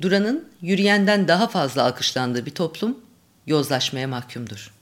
Duranın yürüyenden daha fazla alkışlandığı bir toplum yozlaşmaya mahkumdur.